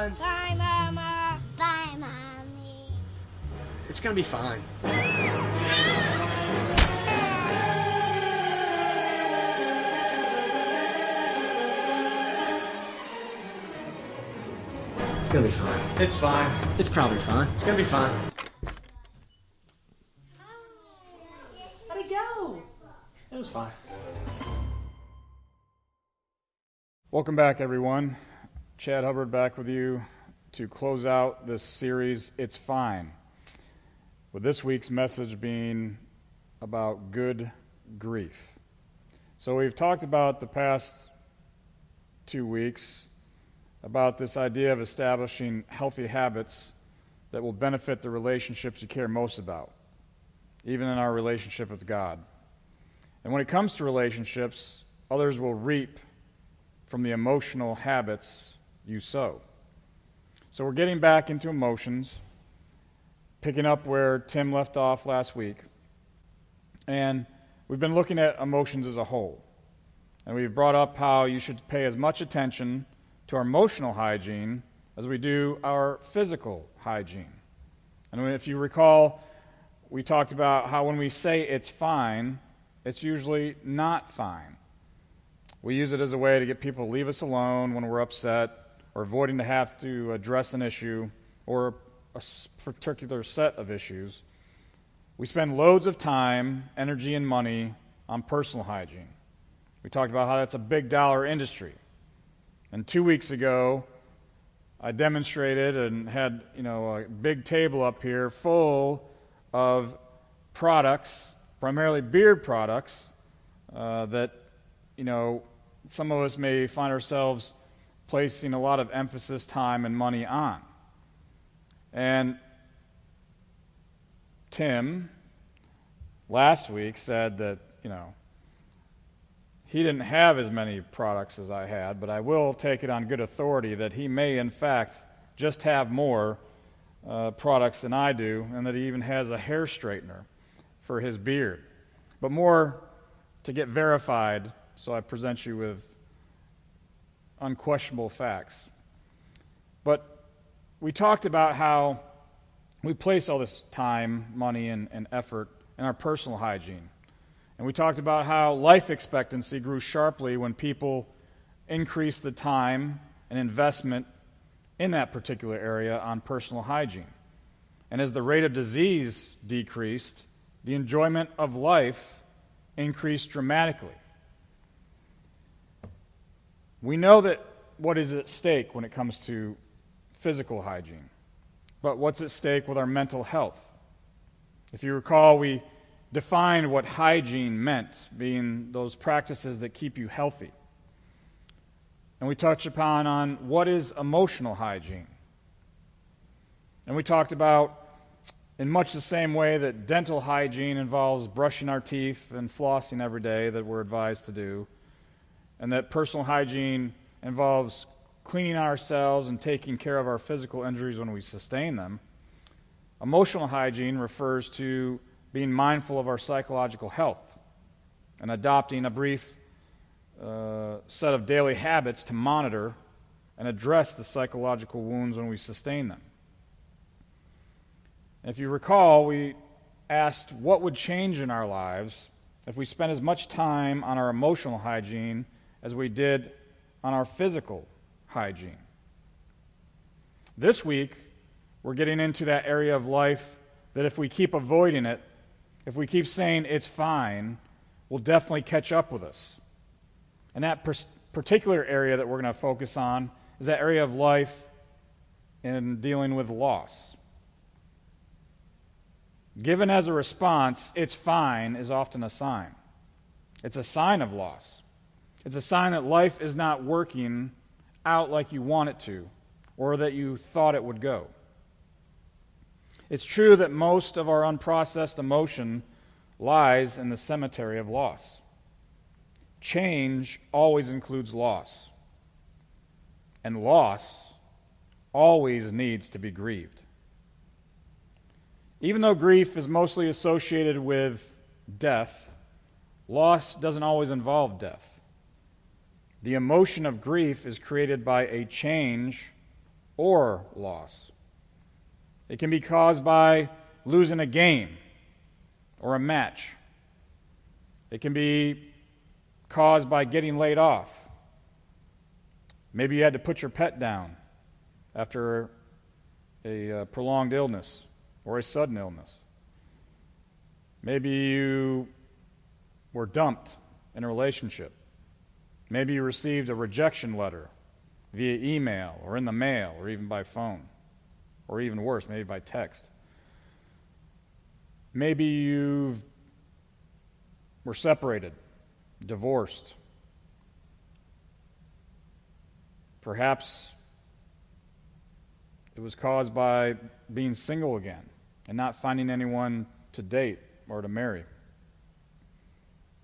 fun. Bye, Mama. Bye, Mommy. It's gonna be fine. It's gonna be fine. It's fine. It's probably fine. It's gonna be fine. How'd it go? It was fine. Welcome back, everyone. Chad Hubbard back with you to close out this series, It's Fine, with this week's message being about good grief. So, we've talked about the past two weeks about this idea of establishing healthy habits that will benefit the relationships you care most about, even in our relationship with God. And when it comes to relationships, others will reap from the emotional habits you sow. So we're getting back into emotions, picking up where Tim left off last week. And we've been looking at emotions as a whole. And we've brought up how you should pay as much attention to our emotional hygiene as we do our physical hygiene. And if you recall, we talked about how when we say it's fine, it's usually not fine. We use it as a way to get people to leave us alone when we're upset or avoiding to have to address an issue or a particular set of issues. We spend loads of time, energy, and money on personal hygiene. We talked about how that's a big dollar industry. And two weeks ago, I demonstrated and had you know a big table up here full of products, primarily beard products, uh, that you know some of us may find ourselves placing a lot of emphasis, time, and money on. And Tim last week said that you know he didn't have as many products as I had, but I will take it on good authority that he may, in fact, just have more uh, products than I do, and that he even has a hair straightener for his beard. But more to get verified, so I present you with unquestionable facts. But we talked about how we place all this time, money, and, and effort in our personal hygiene. And we talked about how life expectancy grew sharply when people increased the time and investment in that particular area on personal hygiene. And as the rate of disease decreased, the enjoyment of life increased dramatically. We know that what is at stake when it comes to physical hygiene, but what's at stake with our mental health? If you recall, we defined what hygiene meant, being those practices that keep you healthy. And we touched upon on what is emotional hygiene. And we talked about in much the same way that dental hygiene involves brushing our teeth and flossing every day that we're advised to do, and that personal hygiene involves cleaning ourselves and taking care of our physical injuries when we sustain them. Emotional hygiene refers to being mindful of our psychological health and adopting a brief uh, set of daily habits to monitor and address the psychological wounds when we sustain them. If you recall, we asked what would change in our lives if we spent as much time on our emotional hygiene as we did on our physical hygiene. This week, we're getting into that area of life that if we keep avoiding it, if we keep saying it's fine, will definitely catch up with us. And that particular area that we're going to focus on is that area of life in dealing with loss. Given as a response, it's fine is often a sign. It's a sign of loss. It's a sign that life is not working out like you want it to or that you thought it would go. It's true that most of our unprocessed emotion lies in the cemetery of loss. Change always includes loss, and loss always needs to be grieved. Even though grief is mostly associated with death, loss doesn't always involve death. The emotion of grief is created by a change or loss. It can be caused by losing a game or a match. It can be caused by getting laid off. Maybe you had to put your pet down after a uh, prolonged illness or a sudden illness. Maybe you were dumped in a relationship. Maybe you received a rejection letter via email or in the mail or even by phone, or even worse, maybe by text. Maybe you were separated, divorced. Perhaps it was caused by being single again and not finding anyone to date or to marry.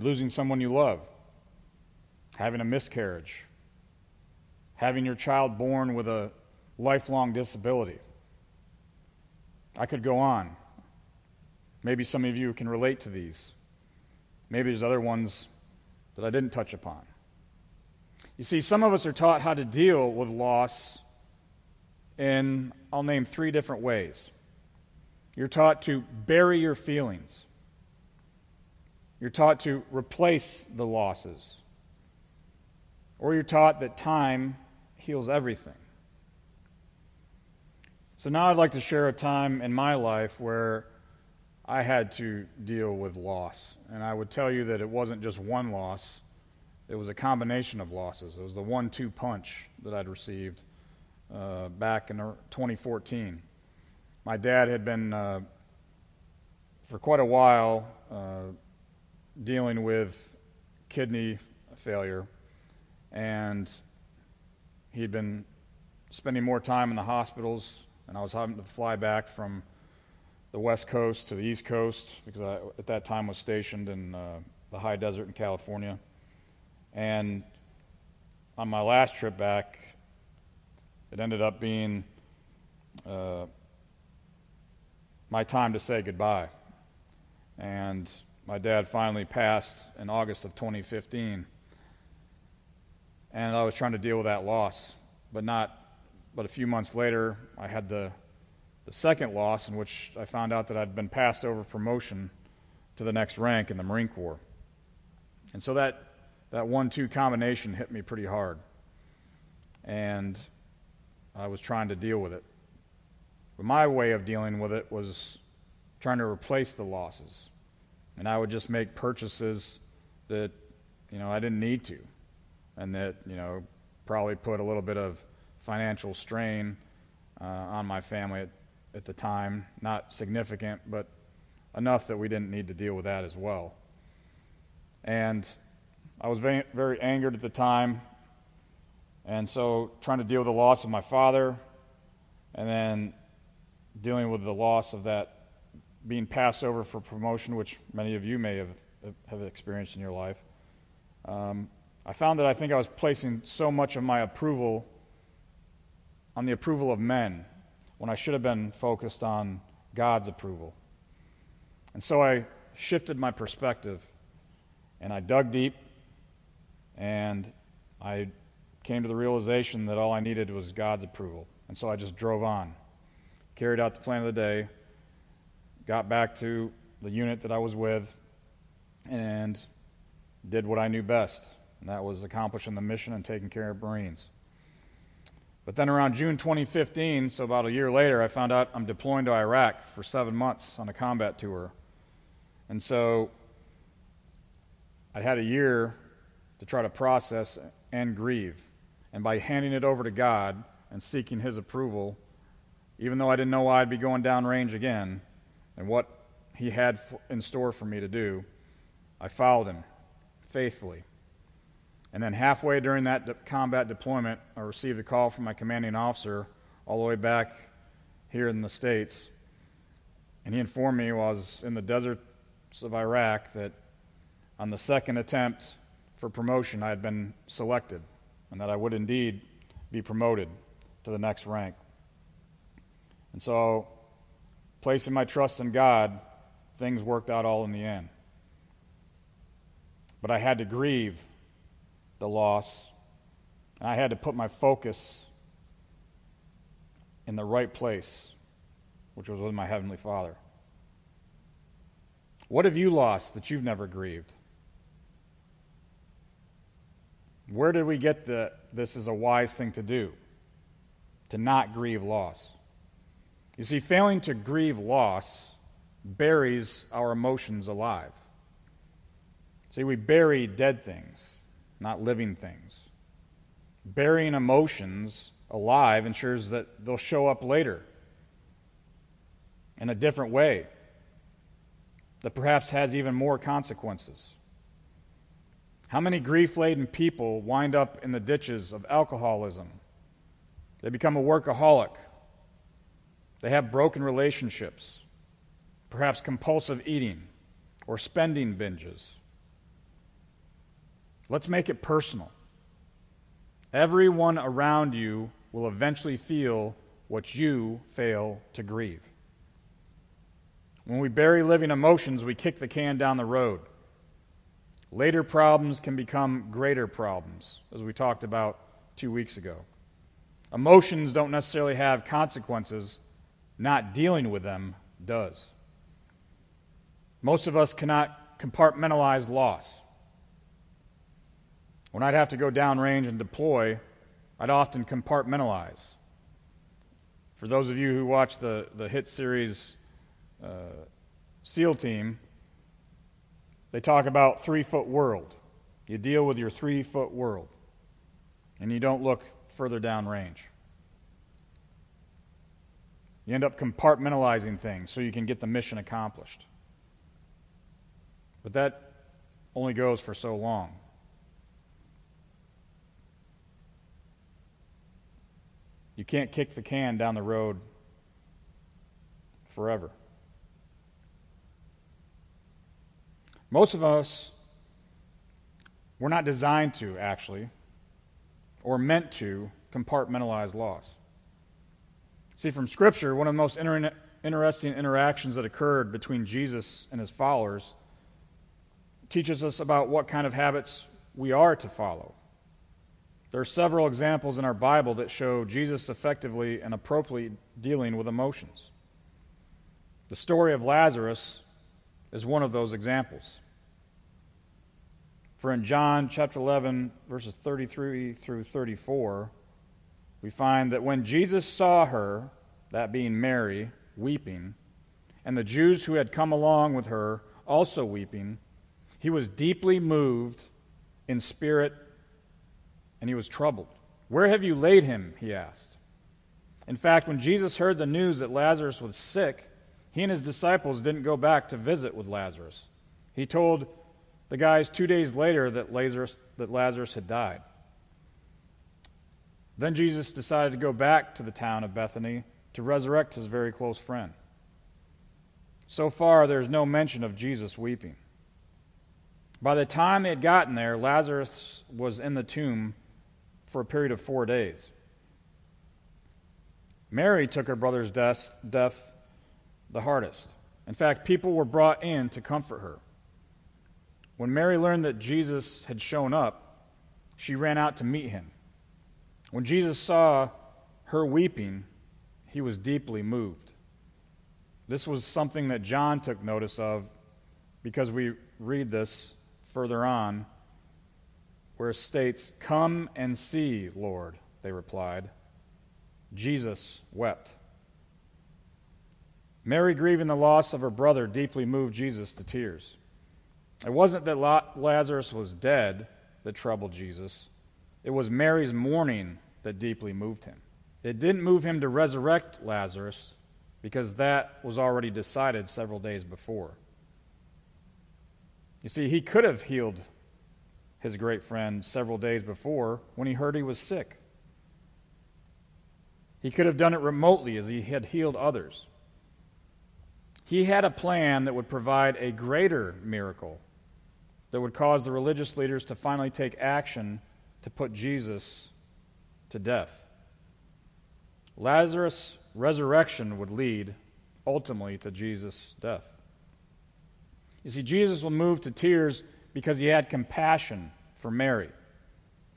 Losing someone you love, having a miscarriage, having your child born with a lifelong disability. I could go on. Maybe some of you can relate to these. Maybe there's other ones that I didn't touch upon. You see, some of us are taught how to deal with loss in, I'll name three different ways. You're taught to bury your feelings. You're taught to replace the losses. Or you're taught that time heals everything. So now I'd like to share a time in my life where I had to deal with loss. And I would tell you that it wasn't just one loss, it was a combination of losses. It was the one two punch that I'd received uh, back in 2014. My dad had been, uh, for quite a while, uh, dealing with kidney failure, and he'd been spending more time in the hospitals, and I was having to fly back from the West Coast to the East Coast because I, at that time, was stationed in uh, the high desert in California. And on my last trip back, it ended up being uh, my time to say goodbye. And my dad finally passed in August of 2015. And I was trying to deal with that loss. But not, but a few months later, I had the the second loss in which I found out that I'd been passed over promotion to the next rank in the Marine Corps. And so that, that one two combination hit me pretty hard. And I was trying to deal with it. But my way of dealing with it was trying to replace the losses. And I would just make purchases that, you know, I didn't need to. And that, you know, probably put a little bit of financial strain uh, on my family at at the time, not significant, but enough that we didn't need to deal with that as well. And I was very, very angered at the time, and so trying to deal with the loss of my father, and then dealing with the loss of that being passed over for promotion, which many of you may have, have experienced in your life. Um, I found that I think I was placing so much of my approval on the approval of men when I should have been focused on God's approval. And so I shifted my perspective and I dug deep and I came to the realization that all I needed was God's approval. And so I just drove on, carried out the plan of the day, got back to the unit that I was with, and did what I knew best, and that was accomplishing the mission and taking care of Marines. But then around June 2015, so about a year later, I found out I'm deploying to Iraq for seven months on a combat tour. And so I had a year to try to process and grieve. And by handing it over to God and seeking His approval, even though I didn't know why I'd be going downrange again and what He had in store for me to do, I followed Him faithfully. And then halfway during that de- combat deployment, I received a call from my commanding officer all the way back here in the States. And he informed me while I was in the deserts of Iraq that on the second attempt for promotion, I had been selected and that I would indeed be promoted to the next rank. And so, placing my trust in God, things worked out all in the end. But I had to grieve the loss. And I had to put my focus in the right place, which was with my Heavenly Father. What have you lost that you've never grieved? Where did we get that this is a wise thing to do? To not grieve loss. You see, failing to grieve loss buries our emotions alive. See, we bury dead things, not living things. Burying emotions alive ensures that they'll show up later in a different way that perhaps has even more consequences. How many grief laden people wind up in the ditches of alcoholism? They become a workaholic. They have broken relationships, perhaps compulsive eating or spending binges. Let's make it personal. Everyone around you will eventually feel what you fail to grieve. When we bury living emotions, we kick the can down the road. Later problems can become greater problems, as we talked about two weeks ago. Emotions don't necessarily have consequences, not dealing with them does. Most of us cannot compartmentalize loss. When I'd have to go downrange and deploy, I'd often compartmentalize. For those of you who watch the, the hit series uh, SEAL Team, they talk about three foot world. You deal with your three foot world, and you don't look further down range. You end up compartmentalizing things so you can get the mission accomplished. But that only goes for so long. You can't kick the can down the road forever. Most of us, we're not designed to, actually, or meant to compartmentalize loss. See, from Scripture, one of the most inter- interesting interactions that occurred between Jesus and his followers teaches us about what kind of habits we are to follow. There are several examples in our Bible that show Jesus effectively and appropriately dealing with emotions. The story of Lazarus is one of those examples. For in John chapter 11, verses 33 through 34, we find that when Jesus saw her, that being Mary, weeping, and the Jews who had come along with her also weeping, he was deeply moved in spirit and he was troubled. Where have you laid him? he asked. In fact, when Jesus heard the news that Lazarus was sick, he and his disciples didn't go back to visit with Lazarus. He told the guys two days later that Lazarus, that Lazarus had died. Then Jesus decided to go back to the town of Bethany to resurrect his very close friend. So far, there's no mention of Jesus weeping. By the time they had gotten there, Lazarus was in the tomb for a period of four days. Mary took her brother's death, death the hardest. In fact, people were brought in to comfort her. When Mary learned that Jesus had shown up, she ran out to meet him. When Jesus saw her weeping, he was deeply moved. This was something that John took notice of because we read this further on, where states, Come and see, Lord, they replied. Jesus wept. Mary, grieving the loss of her brother, deeply moved Jesus to tears. It wasn't that Lazarus was dead that troubled Jesus, it was Mary's mourning that deeply moved him. It didn't move him to resurrect Lazarus because that was already decided several days before. You see, he could have healed his great friend several days before when he heard he was sick. He could have done it remotely as he had healed others. He had a plan that would provide a greater miracle that would cause the religious leaders to finally take action to put Jesus to death. Lazarus' resurrection would lead ultimately to Jesus' death. You see, Jesus will move to tears because he had compassion for Mary.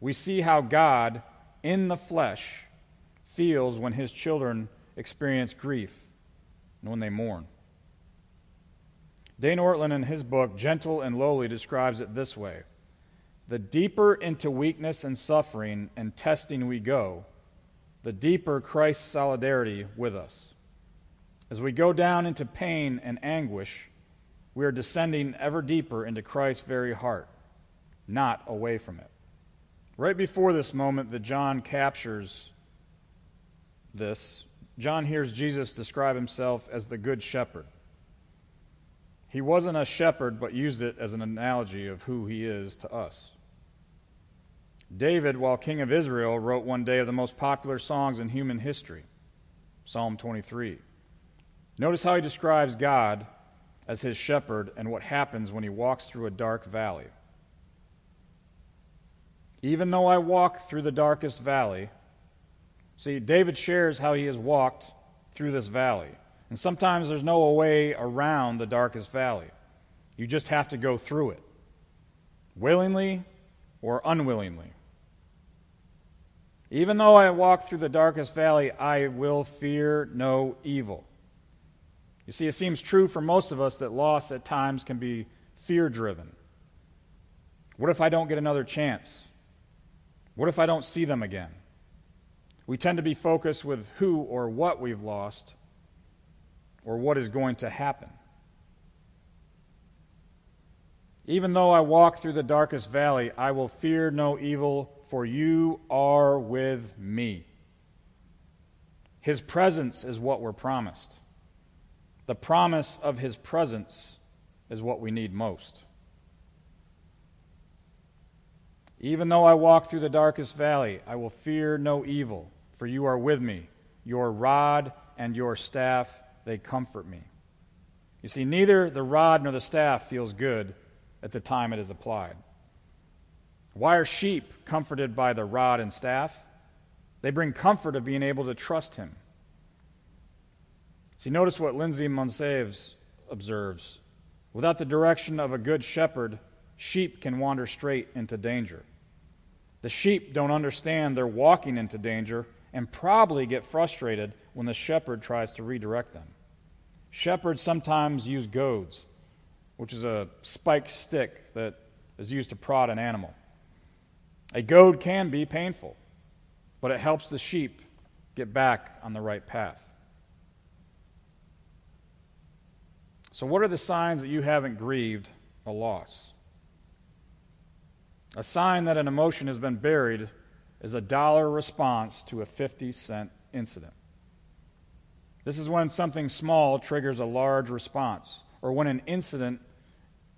We see how God, in the flesh, feels when his children experience grief and when they mourn. Dane Ortlund, in his book, Gentle and Lowly, describes it this way The deeper into weakness and suffering and testing we go, the deeper Christ's solidarity with us. As we go down into pain and anguish, we are descending ever deeper into Christ's very heart, not away from it. Right before this moment that John captures this, John hears Jesus describe himself as the Good Shepherd. He wasn't a shepherd, but used it as an analogy of who he is to us. David, while king of Israel, wrote one day of the most popular songs in human history Psalm 23. Notice how he describes God as his shepherd and what happens when he walks through a dark valley. Even though I walk through the darkest valley, see, David shares how he has walked through this valley. And sometimes there's no way around the darkest valley. You just have to go through it, willingly or unwillingly. Even though I walk through the darkest valley, I will fear no evil. You see, it seems true for most of us that loss at times can be fear driven. What if I don't get another chance? What if I don't see them again? We tend to be focused with who or what we've lost or what is going to happen. Even though I walk through the darkest valley, I will fear no evil, for you are with me. His presence is what we're promised. The promise of His presence is what we need most. Even though I walk through the darkest valley, I will fear no evil, for you are with me. Your rod and your staff they comfort me. You see, neither the rod nor the staff feels good at the time it is applied. Why are sheep comforted by the rod and staff? They bring comfort of being able to trust him. See, notice what Lindsay Monsaves observes. Without the direction of a good shepherd, sheep can wander straight into danger. The sheep don't understand they're walking into danger and probably get frustrated when the shepherd tries to redirect them. Shepherds sometimes use goads, which is a spiked stick that is used to prod an animal. A goad can be painful, but it helps the sheep get back on the right path. So, what are the signs that you haven't grieved a loss? A sign that an emotion has been buried is a dollar response to a 50 cent incident. This is when something small triggers a large response, or when an incident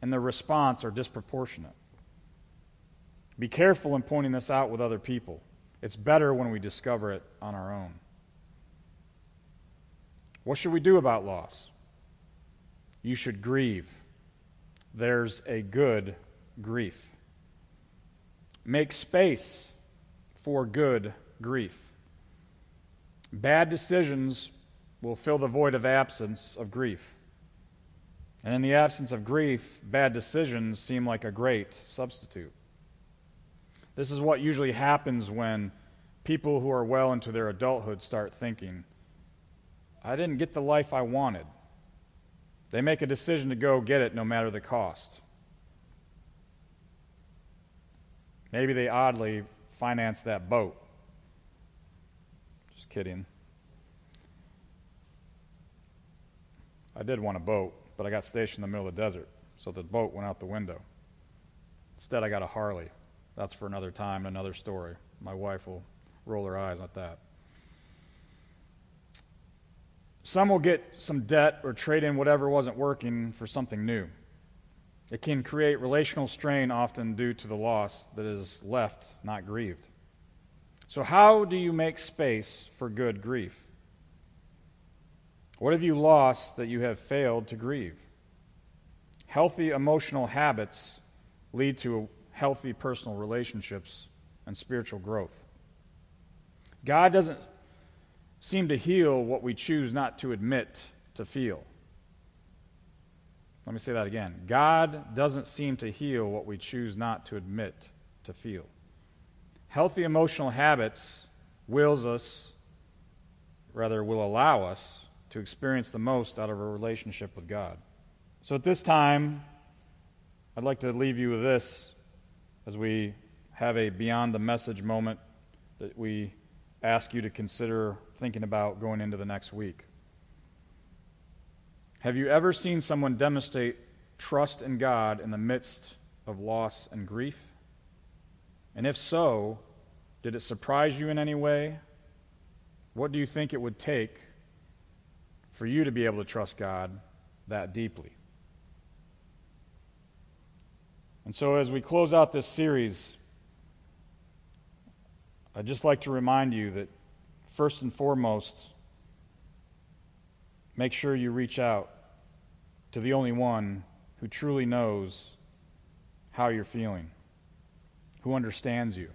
and the response are disproportionate. Be careful in pointing this out with other people. It's better when we discover it on our own. What should we do about loss? You should grieve. There's a good grief. Make space for good grief. Bad decisions will fill the void of absence of grief. And in the absence of grief, bad decisions seem like a great substitute. This is what usually happens when people who are well into their adulthood start thinking, I didn't get the life I wanted. They make a decision to go get it no matter the cost. Maybe they oddly finance that boat. Just kidding. I did want a boat, but I got stationed in the middle of the desert, so the boat went out the window. Instead, I got a Harley. That's for another time, another story. My wife will roll her eyes at that. Some will get some debt or trade in whatever wasn't working for something new. It can create relational strain, often due to the loss that is left not grieved. So, how do you make space for good grief? What have you lost that you have failed to grieve? Healthy emotional habits lead to healthy personal relationships and spiritual growth. God doesn't seem to heal what we choose not to admit to feel. Let me say that again. God doesn't seem to heal what we choose not to admit to feel. Healthy emotional habits wills us rather, will allow us to experience the most out of a relationship with God. So at this time, I'd like to leave you with this as we have a beyond the message moment that we ask you to consider thinking about going into the next week. Have you ever seen someone demonstrate trust in God in the midst of loss and grief? And if so, did it surprise you in any way? What do you think it would take for you to be able to trust God that deeply? And so, as we close out this series, I'd just like to remind you that first and foremost, make sure you reach out to the only one who truly knows how you're feeling, who understands you.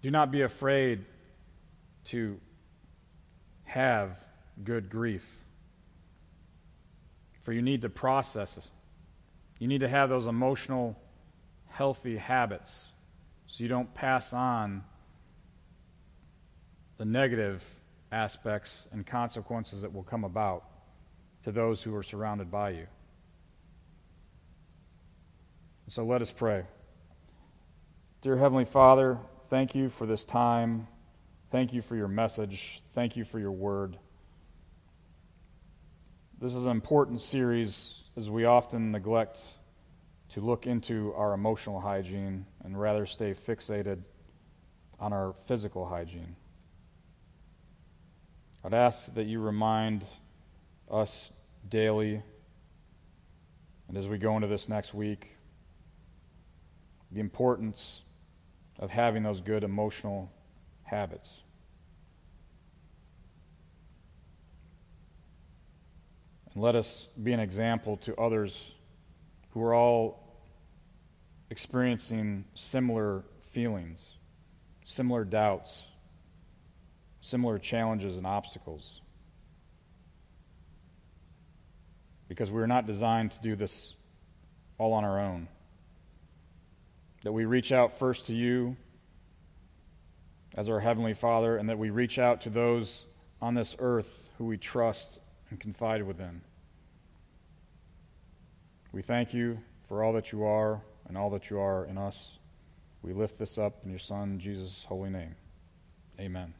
Do not be afraid to have good grief. For you need to process. You need to have those emotional, healthy habits so you don't pass on the negative aspects and consequences that will come about to those who are surrounded by you. So let us pray. Dear Heavenly Father, thank you for this time. Thank you for your message. Thank you for your word. This is an important series as we often neglect to look into our emotional hygiene and rather stay fixated on our physical hygiene. I'd ask that you remind us daily and as we go into this next week the importance of having those good emotional habits. And let us be an example to others who are all experiencing similar feelings, similar doubts, similar challenges and obstacles. Because we're not designed to do this all on our own. That we reach out first to you as our Heavenly Father, and that we reach out to those on this earth who we trust and confide within. We thank you for all that you are and all that you are in us. We lift this up in your Son, Jesus' holy name. Amen.